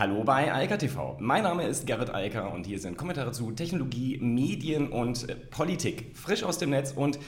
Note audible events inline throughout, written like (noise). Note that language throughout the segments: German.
Hallo bei Alka TV. Mein Name ist Gerrit Alka und hier sind Kommentare zu Technologie, Medien und äh, Politik. Frisch aus dem Netz und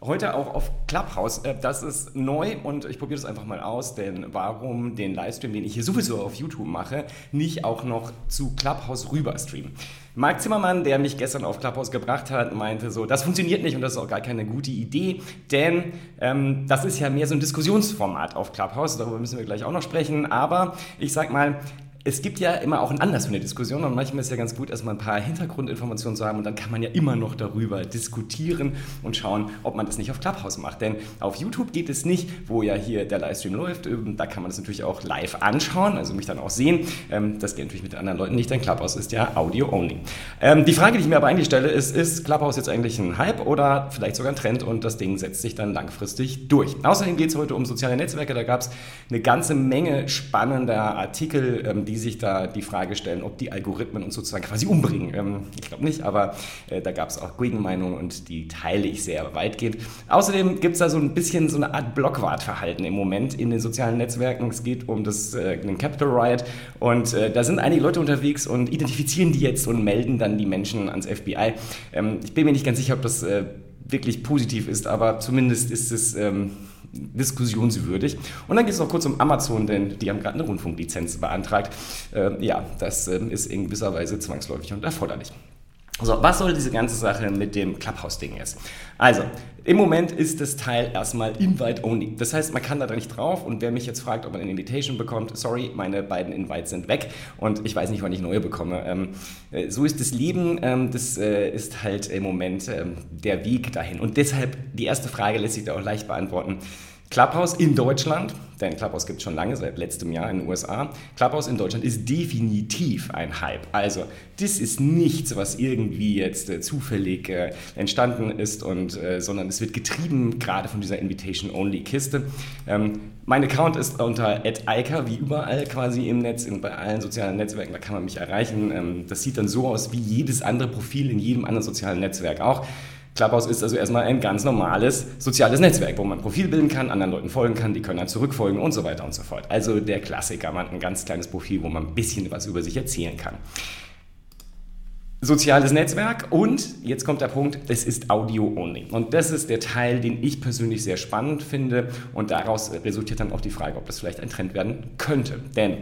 heute auch auf Clubhouse. Äh, das ist neu und ich probiere das einfach mal aus, denn warum den Livestream, den ich hier sowieso auf YouTube mache, nicht auch noch zu Clubhouse rüber streamen? Marc Zimmermann, der mich gestern auf Clubhouse gebracht hat, meinte so, das funktioniert nicht und das ist auch gar keine gute Idee, denn ähm, das ist ja mehr so ein Diskussionsformat auf Clubhouse, darüber müssen wir gleich auch noch sprechen, aber ich sag mal, es gibt ja immer auch einen Anlass für eine Diskussion und manchmal ist es ja ganz gut, erstmal ein paar Hintergrundinformationen zu haben und dann kann man ja immer noch darüber diskutieren und schauen, ob man das nicht auf Clubhouse macht. Denn auf YouTube geht es nicht, wo ja hier der Livestream läuft. Ähm, da kann man das natürlich auch live anschauen, also mich dann auch sehen. Ähm, das geht natürlich mit anderen Leuten nicht, denn Clubhouse ist ja Audio only. Ähm, die Frage, die ich mir aber eigentlich stelle, ist, ist Clubhouse jetzt eigentlich ein Hype oder vielleicht sogar ein Trend und das Ding setzt sich dann langfristig durch? Außerdem geht es heute um soziale Netzwerke. Da gab es eine ganze Menge spannender Artikel, die die sich da die Frage stellen, ob die Algorithmen uns sozusagen quasi umbringen. Ähm, ich glaube nicht, aber äh, da gab es auch Gegenmeinungen und die teile ich sehr weitgehend. Außerdem gibt es da so ein bisschen so eine Art Blockwartverhalten im Moment in den sozialen Netzwerken. Es geht um das, äh, den Capital Riot und äh, da sind einige Leute unterwegs und identifizieren die jetzt und melden dann die Menschen ans FBI. Ähm, ich bin mir nicht ganz sicher, ob das äh, wirklich positiv ist, aber zumindest ist es ähm, diskussionswürdig. Und dann geht es noch kurz um Amazon, denn die haben gerade eine Rundfunklizenz beantragt. Äh, ja, das äh, ist in gewisser Weise zwangsläufig und erforderlich. So, was soll diese ganze Sache mit dem Clubhouse-Ding jetzt? Also, im Moment ist das Teil erstmal Invite-only. Das heißt, man kann da nicht drauf und wer mich jetzt fragt, ob man eine Invitation bekommt, sorry, meine beiden Invites sind weg und ich weiß nicht, wann ich neue bekomme. Ähm, äh, so ist das Leben, ähm, das äh, ist halt im Moment ähm, der Weg dahin. Und deshalb, die erste Frage lässt sich da auch leicht beantworten. Clubhouse in Deutschland, denn Clubhouse gibt es schon lange, seit letztem Jahr in den USA. Clubhouse in Deutschland ist definitiv ein Hype. Also, das ist nichts, was irgendwie jetzt äh, zufällig äh, entstanden ist, und, äh, sondern es wird getrieben gerade von dieser Invitation-Only-Kiste. Ähm, mein Account ist unter @ica wie überall quasi im Netz, in, bei allen sozialen Netzwerken, da kann man mich erreichen. Ähm, das sieht dann so aus wie jedes andere Profil in jedem anderen sozialen Netzwerk auch. Clubhouse ist also erstmal ein ganz normales soziales Netzwerk, wo man Profil bilden kann, anderen Leuten folgen kann, die können dann zurückfolgen und so weiter und so fort. Also der Klassiker, man hat ein ganz kleines Profil, wo man ein bisschen was über sich erzählen kann. Soziales Netzwerk und jetzt kommt der Punkt, es ist Audio-only. Und das ist der Teil, den ich persönlich sehr spannend finde und daraus resultiert dann auch die Frage, ob das vielleicht ein Trend werden könnte. Denn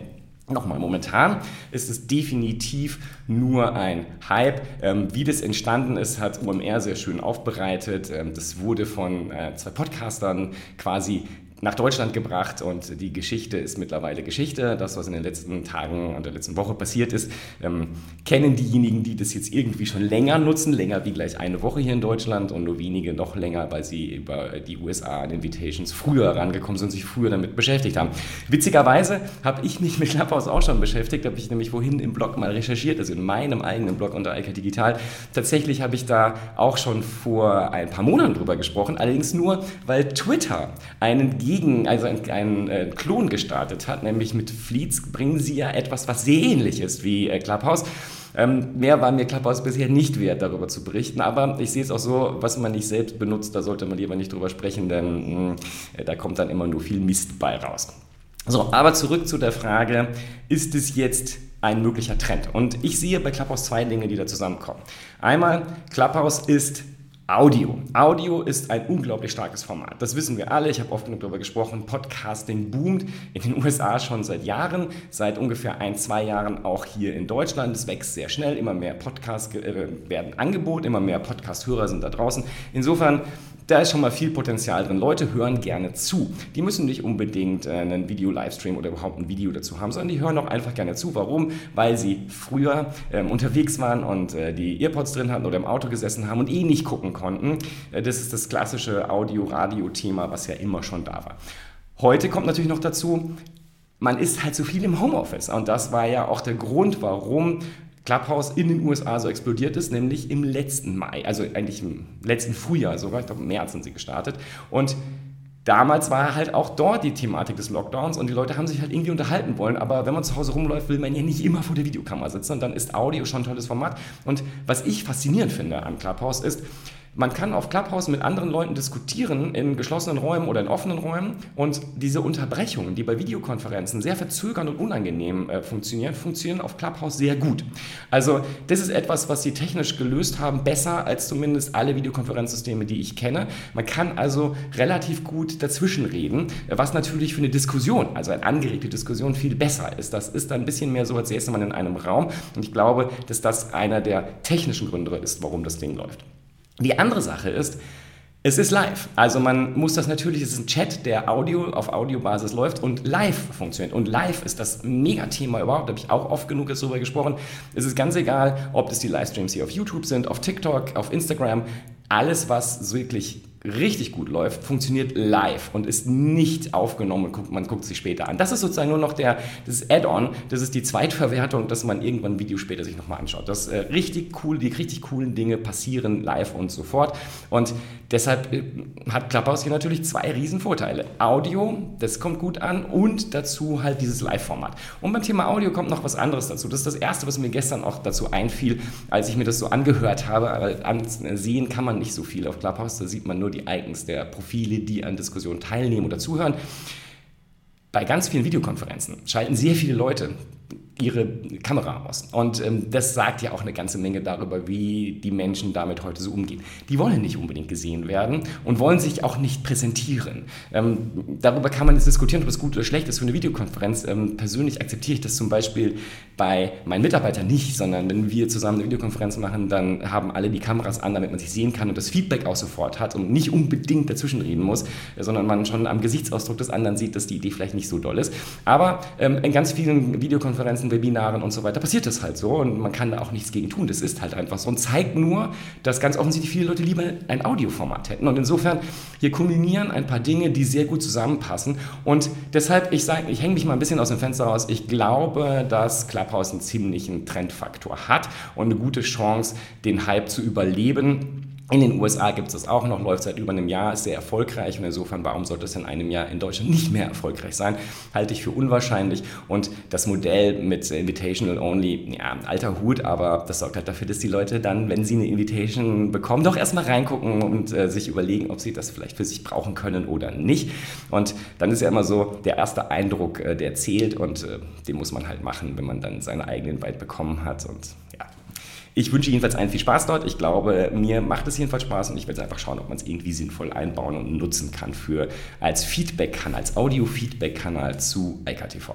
Nochmal, momentan ist es definitiv nur ein Hype. Ähm, wie das entstanden ist, hat UMR sehr schön aufbereitet. Ähm, das wurde von äh, zwei Podcastern quasi nach Deutschland gebracht und die Geschichte ist mittlerweile Geschichte. Das, was in den letzten Tagen und der letzten Woche passiert ist, ähm, kennen diejenigen, die das jetzt irgendwie schon länger nutzen, länger wie gleich eine Woche hier in Deutschland und nur wenige noch länger, weil sie über die USA an Invitations früher rangekommen sind, sich früher damit beschäftigt haben. Witzigerweise habe ich mich mit Clubhouse auch schon beschäftigt, habe ich nämlich vorhin im Blog mal recherchiert, also in meinem eigenen Blog unter Eika Digital. Tatsächlich habe ich da auch schon vor ein paar Monaten drüber gesprochen, allerdings nur, weil Twitter einen gegen, also einen, äh, Klon gestartet hat, nämlich mit Fleets bringen sie ja etwas, was sehr ähnlich ist wie äh, Clubhouse. Ähm, mehr war mir Clubhouse bisher nicht wert, darüber zu berichten. Aber ich sehe es auch so, was man nicht selbst benutzt, da sollte man lieber nicht drüber sprechen, denn mh, äh, da kommt dann immer nur viel Mist bei raus. So, aber zurück zu der Frage, ist es jetzt ein möglicher Trend? Und ich sehe bei Clubhouse zwei Dinge, die da zusammenkommen. Einmal, Clubhouse ist Audio. Audio ist ein unglaublich starkes Format. Das wissen wir alle. Ich habe oft genug darüber gesprochen. Podcasting boomt in den (laughs) USA schon seit Jahren, seit ungefähr ein, zwei Jahren auch hier in Deutschland. Es wächst sehr schnell. Immer mehr Podcasts äh, werden angeboten, immer mehr Podcast-Hörer sind da draußen. Insofern da ist schon mal viel Potenzial drin. Leute hören gerne zu. Die müssen nicht unbedingt äh, einen Video-Livestream oder überhaupt ein Video dazu haben, sondern die hören auch einfach gerne zu. Warum? Weil sie früher ähm, unterwegs waren und äh, die Earpods drin hatten oder im Auto gesessen haben und eh nicht gucken konnten. Äh, das ist das klassische Audio-Radio-Thema, was ja immer schon da war. Heute kommt natürlich noch dazu, man ist halt so viel im Homeoffice. Und das war ja auch der Grund, warum Clubhouse in den USA so explodiert ist, nämlich im letzten Mai, also eigentlich im letzten Frühjahr sogar, ich glaube im März sind sie gestartet. Und damals war halt auch dort die Thematik des Lockdowns und die Leute haben sich halt irgendwie unterhalten wollen, aber wenn man zu Hause rumläuft, will man ja nicht immer vor der Videokamera sitzen und dann ist Audio schon ein tolles Format. Und was ich faszinierend finde an Clubhouse ist, man kann auf Clubhouse mit anderen Leuten diskutieren in geschlossenen Räumen oder in offenen Räumen und diese Unterbrechungen, die bei Videokonferenzen sehr verzögernd und unangenehm äh, funktionieren, funktionieren auf Clubhouse sehr gut. Also das ist etwas, was sie technisch gelöst haben, besser als zumindest alle Videokonferenzsysteme, die ich kenne. Man kann also relativ gut dazwischen reden, was natürlich für eine Diskussion, also eine angeregte Diskussion, viel besser ist. Das ist dann ein bisschen mehr so, als säße man in einem Raum und ich glaube, dass das einer der technischen Gründe ist, warum das Ding läuft. Die andere Sache ist, es ist live. Also man muss das natürlich, es ist ein Chat, der Audio auf Audiobasis läuft und live funktioniert. Und live ist das Megathema überhaupt, da habe ich auch oft genug jetzt darüber gesprochen. Es ist ganz egal, ob das die Livestreams hier auf YouTube sind, auf TikTok, auf Instagram. Alles, was wirklich richtig gut läuft, funktioniert live und ist nicht aufgenommen und guckt, man guckt sich später an. Das ist sozusagen nur noch der, das Add-on, das ist die Zweitverwertung, dass man irgendwann ein Video später sich nochmal anschaut. Das äh, richtig cool, die richtig coolen Dinge passieren live und so fort. Und deshalb äh, hat Clubhouse hier natürlich zwei riesen Vorteile. Audio, das kommt gut an und dazu halt dieses Live-Format. Und beim Thema Audio kommt noch was anderes dazu. Das ist das Erste, was mir gestern auch dazu einfiel, als ich mir das so angehört habe. Aber ansehen kann man nicht so viel auf Clubhouse, da sieht man nur die Icons der Profile, die an Diskussionen teilnehmen oder zuhören. Bei ganz vielen Videokonferenzen schalten sehr viele Leute ihre Kamera aus. Und ähm, das sagt ja auch eine ganze Menge darüber, wie die Menschen damit heute so umgehen. Die wollen nicht unbedingt gesehen werden und wollen sich auch nicht präsentieren. Ähm, darüber kann man jetzt diskutieren, ob es gut oder schlecht ist für eine Videokonferenz. Ähm, persönlich akzeptiere ich das zum Beispiel bei meinen Mitarbeitern nicht, sondern wenn wir zusammen eine Videokonferenz machen, dann haben alle die Kameras an, damit man sich sehen kann und das Feedback auch sofort hat und nicht unbedingt dazwischen reden muss, sondern man schon am Gesichtsausdruck des anderen sieht, dass die Idee vielleicht nicht so doll ist. Aber ähm, in ganz vielen Videokonferenzen ganzen Webinaren und so weiter passiert das halt so und man kann da auch nichts gegen tun. Das ist halt einfach so und zeigt nur, dass ganz offensichtlich viele Leute lieber ein Audioformat hätten. Und insofern, hier kombinieren ein paar Dinge, die sehr gut zusammenpassen. Und deshalb, ich sage, ich hänge mich mal ein bisschen aus dem Fenster raus. Ich glaube, dass Clubhouse einen ziemlichen Trendfaktor hat und eine gute Chance, den Hype zu überleben. In den USA gibt es das auch noch, läuft seit über einem Jahr, ist sehr erfolgreich und insofern, warum sollte es in einem Jahr in Deutschland nicht mehr erfolgreich sein? Halte ich für unwahrscheinlich und das Modell mit Invitational Only, ja, alter Hut, aber das sorgt halt dafür, dass die Leute dann, wenn sie eine Invitation bekommen, doch erstmal reingucken und äh, sich überlegen, ob sie das vielleicht für sich brauchen können oder nicht. Und dann ist ja immer so der erste Eindruck, äh, der zählt und äh, den muss man halt machen, wenn man dann seine eigenen Invite bekommen hat und ich wünsche jedenfalls allen viel Spaß dort. Ich glaube, mir macht es jedenfalls Spaß und ich werde einfach schauen, ob man es irgendwie sinnvoll einbauen und nutzen kann für als Feedback-Kanal, als Audio-Feedback-Kanal zu IKTV.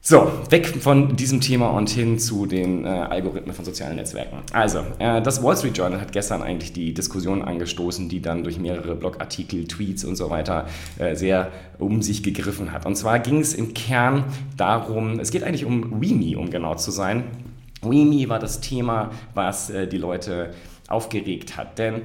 So, weg von diesem Thema und hin zu den äh, Algorithmen von sozialen Netzwerken. Also, äh, das Wall Street Journal hat gestern eigentlich die Diskussion angestoßen, die dann durch mehrere Blogartikel, Tweets und so weiter äh, sehr um sich gegriffen hat. Und zwar ging es im Kern darum, es geht eigentlich um Remy, um genau zu sein. Weemy war das Thema, was äh, die Leute aufgeregt hat. Denn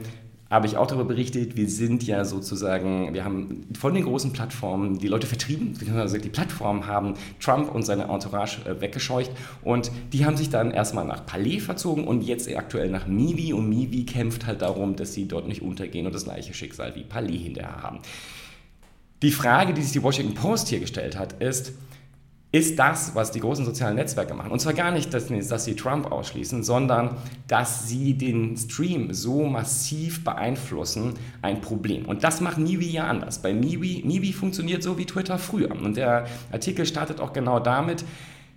habe ich auch darüber berichtet, wir sind ja sozusagen, wir haben von den großen Plattformen die Leute vertrieben, also die Plattformen haben Trump und seine Entourage äh, weggescheucht und die haben sich dann erstmal nach Palais verzogen und jetzt aktuell nach Mivi und Mivi kämpft halt darum, dass sie dort nicht untergehen und das gleiche Schicksal wie Palais hinterher haben. Die Frage, die sich die Washington Post hier gestellt hat, ist, ist das, was die großen sozialen Netzwerke machen. Und zwar gar nicht, dass, dass, sie Trump ausschließen, sondern dass sie den Stream so massiv beeinflussen, ein Problem. Und das macht Miwi ja anders. Bei Miwi, Miwi funktioniert so wie Twitter früher. Und der Artikel startet auch genau damit.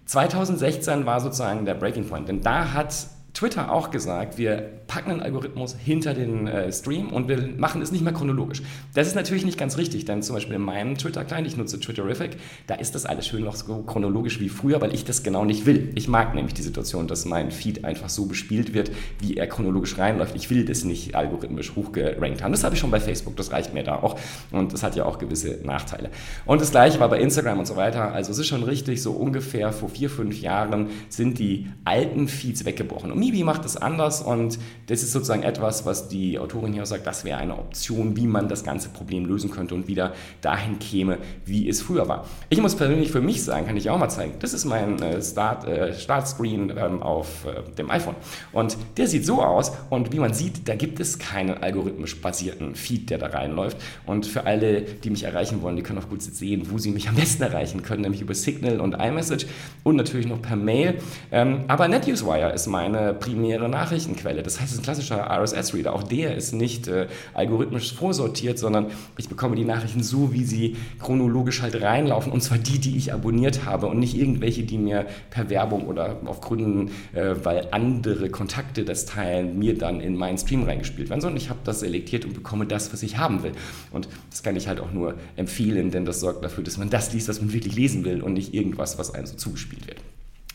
2016 war sozusagen der Breaking Point, denn da hat Twitter auch gesagt, wir packen einen Algorithmus hinter den äh, Stream und wir machen es nicht mehr chronologisch. Das ist natürlich nicht ganz richtig, denn zum Beispiel in meinem Twitter-Client, ich nutze Twitterific, da ist das alles schön noch so chronologisch wie früher, weil ich das genau nicht will. Ich mag nämlich die Situation, dass mein Feed einfach so bespielt wird, wie er chronologisch reinläuft. Ich will das nicht algorithmisch hochgerankt haben. Das habe ich schon bei Facebook, das reicht mir da auch und das hat ja auch gewisse Nachteile. Und das gleiche war bei Instagram und so weiter. Also es ist schon richtig, so ungefähr vor vier, fünf Jahren sind die alten Feeds weggebrochen. Und Mibi macht es anders und das ist sozusagen etwas, was die Autorin hier sagt, das wäre eine Option, wie man das ganze Problem lösen könnte und wieder dahin käme, wie es früher war. Ich muss persönlich für mich sagen, kann ich auch mal zeigen, das ist mein äh, Start, äh, Startscreen ähm, auf äh, dem iPhone und der sieht so aus und wie man sieht, da gibt es keinen algorithmisch basierten Feed, der da reinläuft und für alle, die mich erreichen wollen, die können auch gut sehen, wo sie mich am besten erreichen können, nämlich über Signal und iMessage und natürlich noch per Mail. Ähm, aber NetUseWire ist meine primäre Nachrichtenquelle. Das heißt, es ist ein klassischer RSS-Reader. Auch der ist nicht äh, algorithmisch vorsortiert, sondern ich bekomme die Nachrichten so, wie sie chronologisch halt reinlaufen. Und zwar die, die ich abonniert habe und nicht irgendwelche, die mir per Werbung oder auf Gründen, äh, weil andere Kontakte das teilen, mir dann in meinen Stream reingespielt werden, sondern ich habe das selektiert und bekomme das, was ich haben will. Und das kann ich halt auch nur empfehlen, denn das sorgt dafür, dass man das liest, was man wirklich lesen will und nicht irgendwas, was einem so zugespielt wird.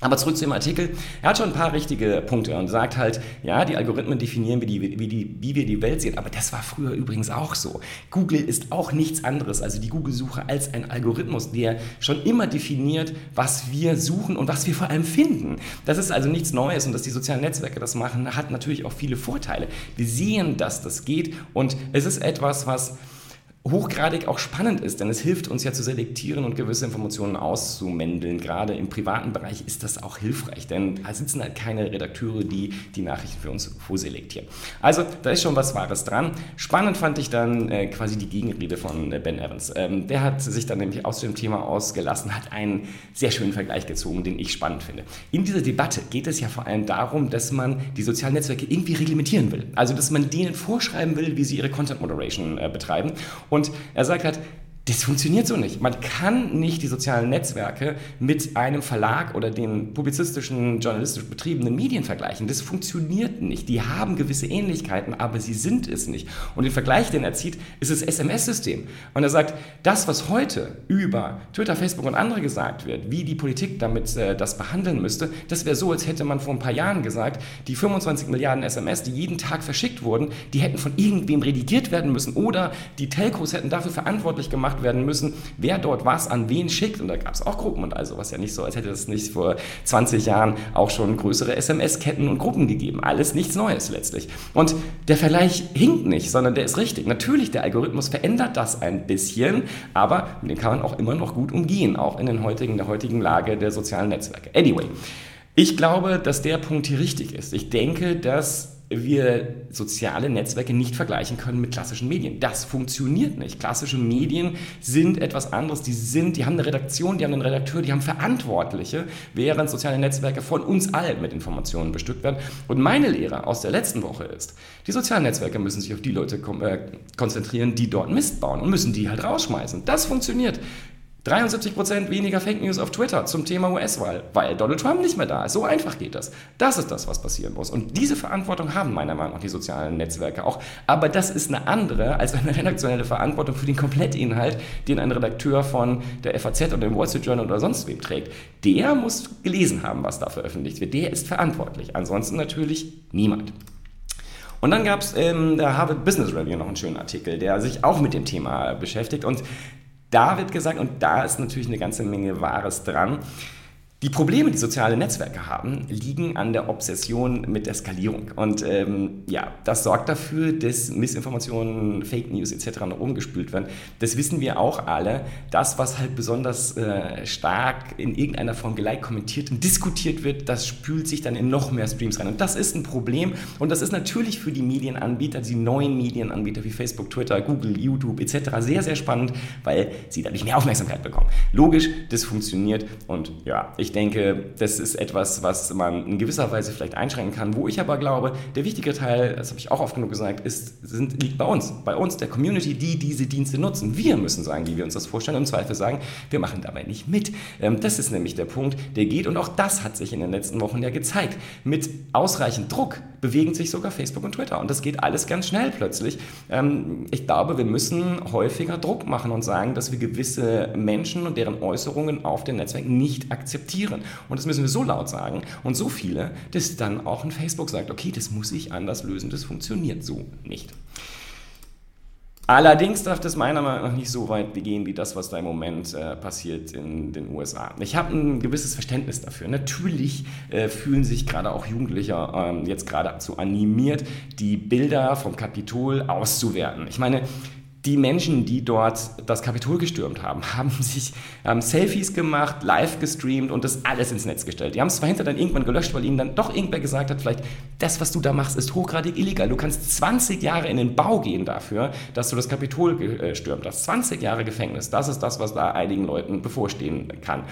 Aber zurück zu dem Artikel. Er hat schon ein paar richtige Punkte und sagt halt, ja, die Algorithmen definieren, wie, die, wie, die, wie wir die Welt sehen. Aber das war früher übrigens auch so. Google ist auch nichts anderes, also die Google-Suche, als ein Algorithmus, der schon immer definiert, was wir suchen und was wir vor allem finden. Das ist also nichts Neues und dass die sozialen Netzwerke das machen, hat natürlich auch viele Vorteile. Wir sehen, dass das geht und es ist etwas, was hochgradig auch spannend ist, denn es hilft uns ja zu selektieren und gewisse Informationen auszumändeln. Gerade im privaten Bereich ist das auch hilfreich, denn da sitzen halt keine Redakteure, die die Nachrichten für uns vorselektieren. Also da ist schon was Wahres dran. Spannend fand ich dann äh, quasi die Gegenrede von äh, Ben Evans. Ähm, der hat sich dann nämlich aus dem Thema ausgelassen, hat einen sehr schönen Vergleich gezogen, den ich spannend finde. In dieser Debatte geht es ja vor allem darum, dass man die sozialen Netzwerke irgendwie reglementieren will. Also dass man denen vorschreiben will, wie sie ihre Content Moderation äh, betreiben und er sagt halt, das funktioniert so nicht. Man kann nicht die sozialen Netzwerke mit einem Verlag oder den publizistischen, journalistisch betriebenen Medien vergleichen. Das funktioniert nicht. Die haben gewisse Ähnlichkeiten, aber sie sind es nicht. Und den Vergleich, den er zieht, ist das SMS-System. Und er sagt, das, was heute über Twitter, Facebook und andere gesagt wird, wie die Politik damit äh, das behandeln müsste, das wäre so, als hätte man vor ein paar Jahren gesagt, die 25 Milliarden SMS, die jeden Tag verschickt wurden, die hätten von irgendwem redigiert werden müssen oder die Telcos hätten dafür verantwortlich gemacht, gemacht werden müssen, wer dort was an wen schickt. Und da gab es auch Gruppen und also was ja nicht so, als hätte es nicht vor 20 Jahren auch schon größere SMS-Ketten und Gruppen gegeben. Alles nichts Neues letztlich. Und der Vergleich hinkt nicht, sondern der ist richtig. Natürlich, der Algorithmus verändert das ein bisschen, aber den kann man auch immer noch gut umgehen, auch in den heutigen, der heutigen Lage der sozialen Netzwerke. Anyway. Ich glaube, dass der Punkt hier richtig ist. Ich denke, dass wir soziale Netzwerke nicht vergleichen können mit klassischen Medien. Das funktioniert nicht. Klassische Medien sind etwas anderes. Die sind, die haben eine Redaktion, die haben einen Redakteur, die haben Verantwortliche, während soziale Netzwerke von uns allen mit Informationen bestückt werden. Und meine Lehre aus der letzten Woche ist, die sozialen Netzwerke müssen sich auf die Leute äh, konzentrieren, die dort Mist bauen und müssen die halt rausschmeißen. Das funktioniert. 73% weniger Fake News auf Twitter zum Thema US-Wahl, weil Donald Trump nicht mehr da ist. So einfach geht das. Das ist das, was passieren muss. Und diese Verantwortung haben meiner Meinung nach die sozialen Netzwerke auch. Aber das ist eine andere als eine redaktionelle Verantwortung für den Komplettinhalt, den ein Redakteur von der FAZ oder dem Wall Street Journal oder sonst wem trägt. Der muss gelesen haben, was da veröffentlicht wird. Der ist verantwortlich. Ansonsten natürlich niemand. Und dann gab es in der Harvard Business Review noch einen schönen Artikel, der sich auch mit dem Thema beschäftigt. Und da wird gesagt, und da ist natürlich eine ganze Menge Wahres dran, die Probleme, die soziale Netzwerke haben, liegen an der Obsession mit der Skalierung. Und ähm, ja, das sorgt dafür, dass Missinformationen, Fake News etc. nach oben gespült werden. Das wissen wir auch alle. Das, was halt besonders äh, stark in irgendeiner Form geliked, kommentiert und diskutiert wird, das spült sich dann in noch mehr Streams rein. Und das ist ein Problem. Und das ist natürlich für die Medienanbieter, die neuen Medienanbieter wie Facebook, Twitter, Google, YouTube etc. sehr, sehr spannend, weil sie dadurch mehr Aufmerksamkeit bekommen. Logisch, das funktioniert. Und ja, ich ich denke, das ist etwas, was man in gewisser Weise vielleicht einschränken kann. Wo ich aber glaube, der wichtige Teil, das habe ich auch oft genug gesagt, ist, sind, liegt bei uns, bei uns, der Community, die diese Dienste nutzen. Wir müssen sagen, wie wir uns das vorstellen, im Zweifel sagen, wir machen dabei nicht mit. Ähm, das ist nämlich der Punkt, der geht und auch das hat sich in den letzten Wochen ja gezeigt. Mit ausreichend Druck bewegen sich sogar Facebook und Twitter und das geht alles ganz schnell plötzlich. Ähm, ich glaube, wir müssen häufiger Druck machen und sagen, dass wir gewisse Menschen und deren Äußerungen auf dem Netzwerk nicht akzeptieren. Und das müssen wir so laut sagen und so viele, dass dann auch ein Facebook sagt, okay, das muss ich anders lösen, das funktioniert so nicht. Allerdings darf das meiner Meinung nach nicht so weit gehen wie das, was da im Moment äh, passiert in den USA. Ich habe ein gewisses Verständnis dafür. Natürlich äh, fühlen sich gerade auch Jugendliche äh, jetzt geradezu animiert, die Bilder vom Kapitol auszuwerten. Ich meine, die Menschen, die dort das Kapitol gestürmt haben, (laughs) haben sich ähm, Selfies gemacht, live gestreamt und das alles ins Netz gestellt. Die haben es zwar hinter dann irgendwann gelöscht, weil ihnen dann doch irgendwer gesagt hat, vielleicht, das, was du da machst, ist hochgradig illegal. Du kannst 20 Jahre in den Bau gehen dafür, dass du das Kapitol gestürmt hast. 20 Jahre Gefängnis, das ist das, was da einigen Leuten bevorstehen kann.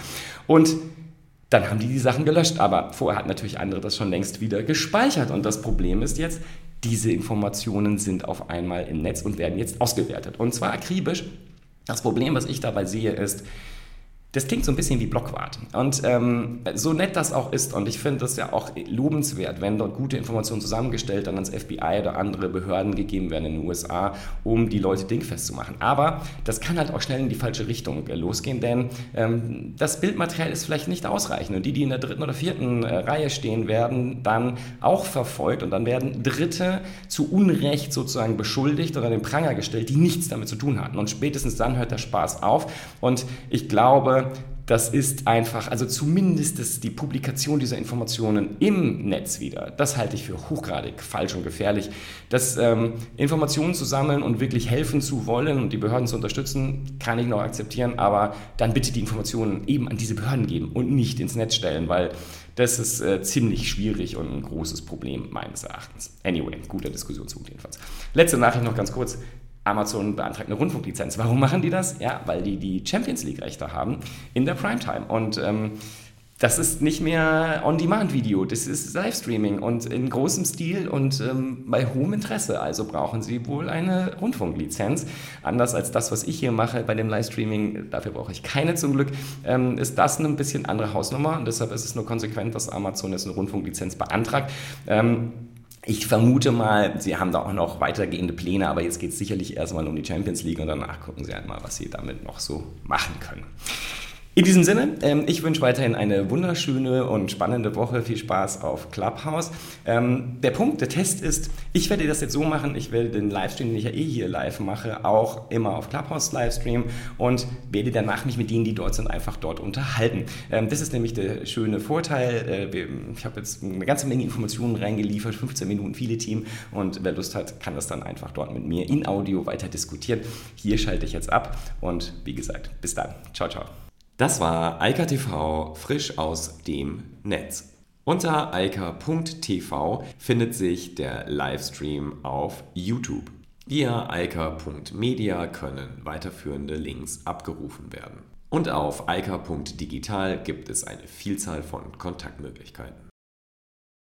Und dann haben die die Sachen gelöscht. Aber vorher hatten natürlich andere das schon längst wieder gespeichert. Und das Problem ist jetzt, diese Informationen sind auf einmal im Netz und werden jetzt ausgewertet. Und zwar akribisch. Das Problem, was ich dabei sehe, ist, das klingt so ein bisschen wie Blockwart. Und ähm, so nett das auch ist, und ich finde das ja auch lobenswert, wenn dort gute Informationen zusammengestellt dann ans FBI oder andere Behörden gegeben werden in den USA, um die Leute dingfest zu machen. Aber das kann halt auch schnell in die falsche Richtung äh, losgehen, denn ähm, das Bildmaterial ist vielleicht nicht ausreichend. Und die, die in der dritten oder vierten äh, Reihe stehen, werden dann auch verfolgt und dann werden Dritte zu Unrecht sozusagen beschuldigt oder den Pranger gestellt, die nichts damit zu tun hatten. Und spätestens dann hört der Spaß auf. Und ich glaube, das ist einfach, also zumindest das, die Publikation dieser Informationen im Netz wieder, das halte ich für hochgradig falsch und gefährlich. Das ähm, Informationen zu sammeln und wirklich helfen zu wollen und die Behörden zu unterstützen, kann ich noch akzeptieren, aber dann bitte die Informationen eben an diese Behörden geben und nicht ins Netz stellen, weil das ist äh, ziemlich schwierig und ein großes Problem meines Erachtens. Anyway, guter Diskussionspunkt jedenfalls. Letzte Nachricht noch ganz kurz. Amazon beantragt eine Rundfunklizenz. Warum machen die das? Ja, weil die die Champions League-Rechte haben in der Primetime. Und ähm, das ist nicht mehr On-Demand-Video, das ist Livestreaming und in großem Stil und ähm, bei hohem Interesse. Also brauchen Sie wohl eine Rundfunklizenz. Anders als das, was ich hier mache bei dem Livestreaming, dafür brauche ich keine zum Glück, ähm, ist das eine ein bisschen andere Hausnummer und deshalb ist es nur konsequent, dass Amazon jetzt eine Rundfunklizenz beantragt. Ähm, ich vermute mal, sie haben da auch noch weitergehende Pläne, aber jetzt geht es sicherlich erstmal um die Champions League und danach gucken sie einmal, was sie damit noch so machen können. In diesem Sinne, ähm, ich wünsche weiterhin eine wunderschöne und spannende Woche. Viel Spaß auf Clubhouse. Ähm, der Punkt, der Test ist, ich werde das jetzt so machen, ich werde den Livestream, den ich ja eh hier live mache, auch immer auf Clubhouse Livestream und werde danach mich mit denen, die dort sind, einfach dort unterhalten. Ähm, das ist nämlich der schöne Vorteil. Äh, ich habe jetzt eine ganze Menge Informationen reingeliefert, 15 Minuten viele Team und wer Lust hat, kann das dann einfach dort mit mir in Audio weiter diskutieren. Hier schalte ich jetzt ab und wie gesagt, bis dann. Ciao, ciao. Das war Eika TV frisch aus dem Netz. Unter eika.tv findet sich der Livestream auf YouTube. Via eika.media können weiterführende Links abgerufen werden. Und auf eika.digital gibt es eine Vielzahl von Kontaktmöglichkeiten.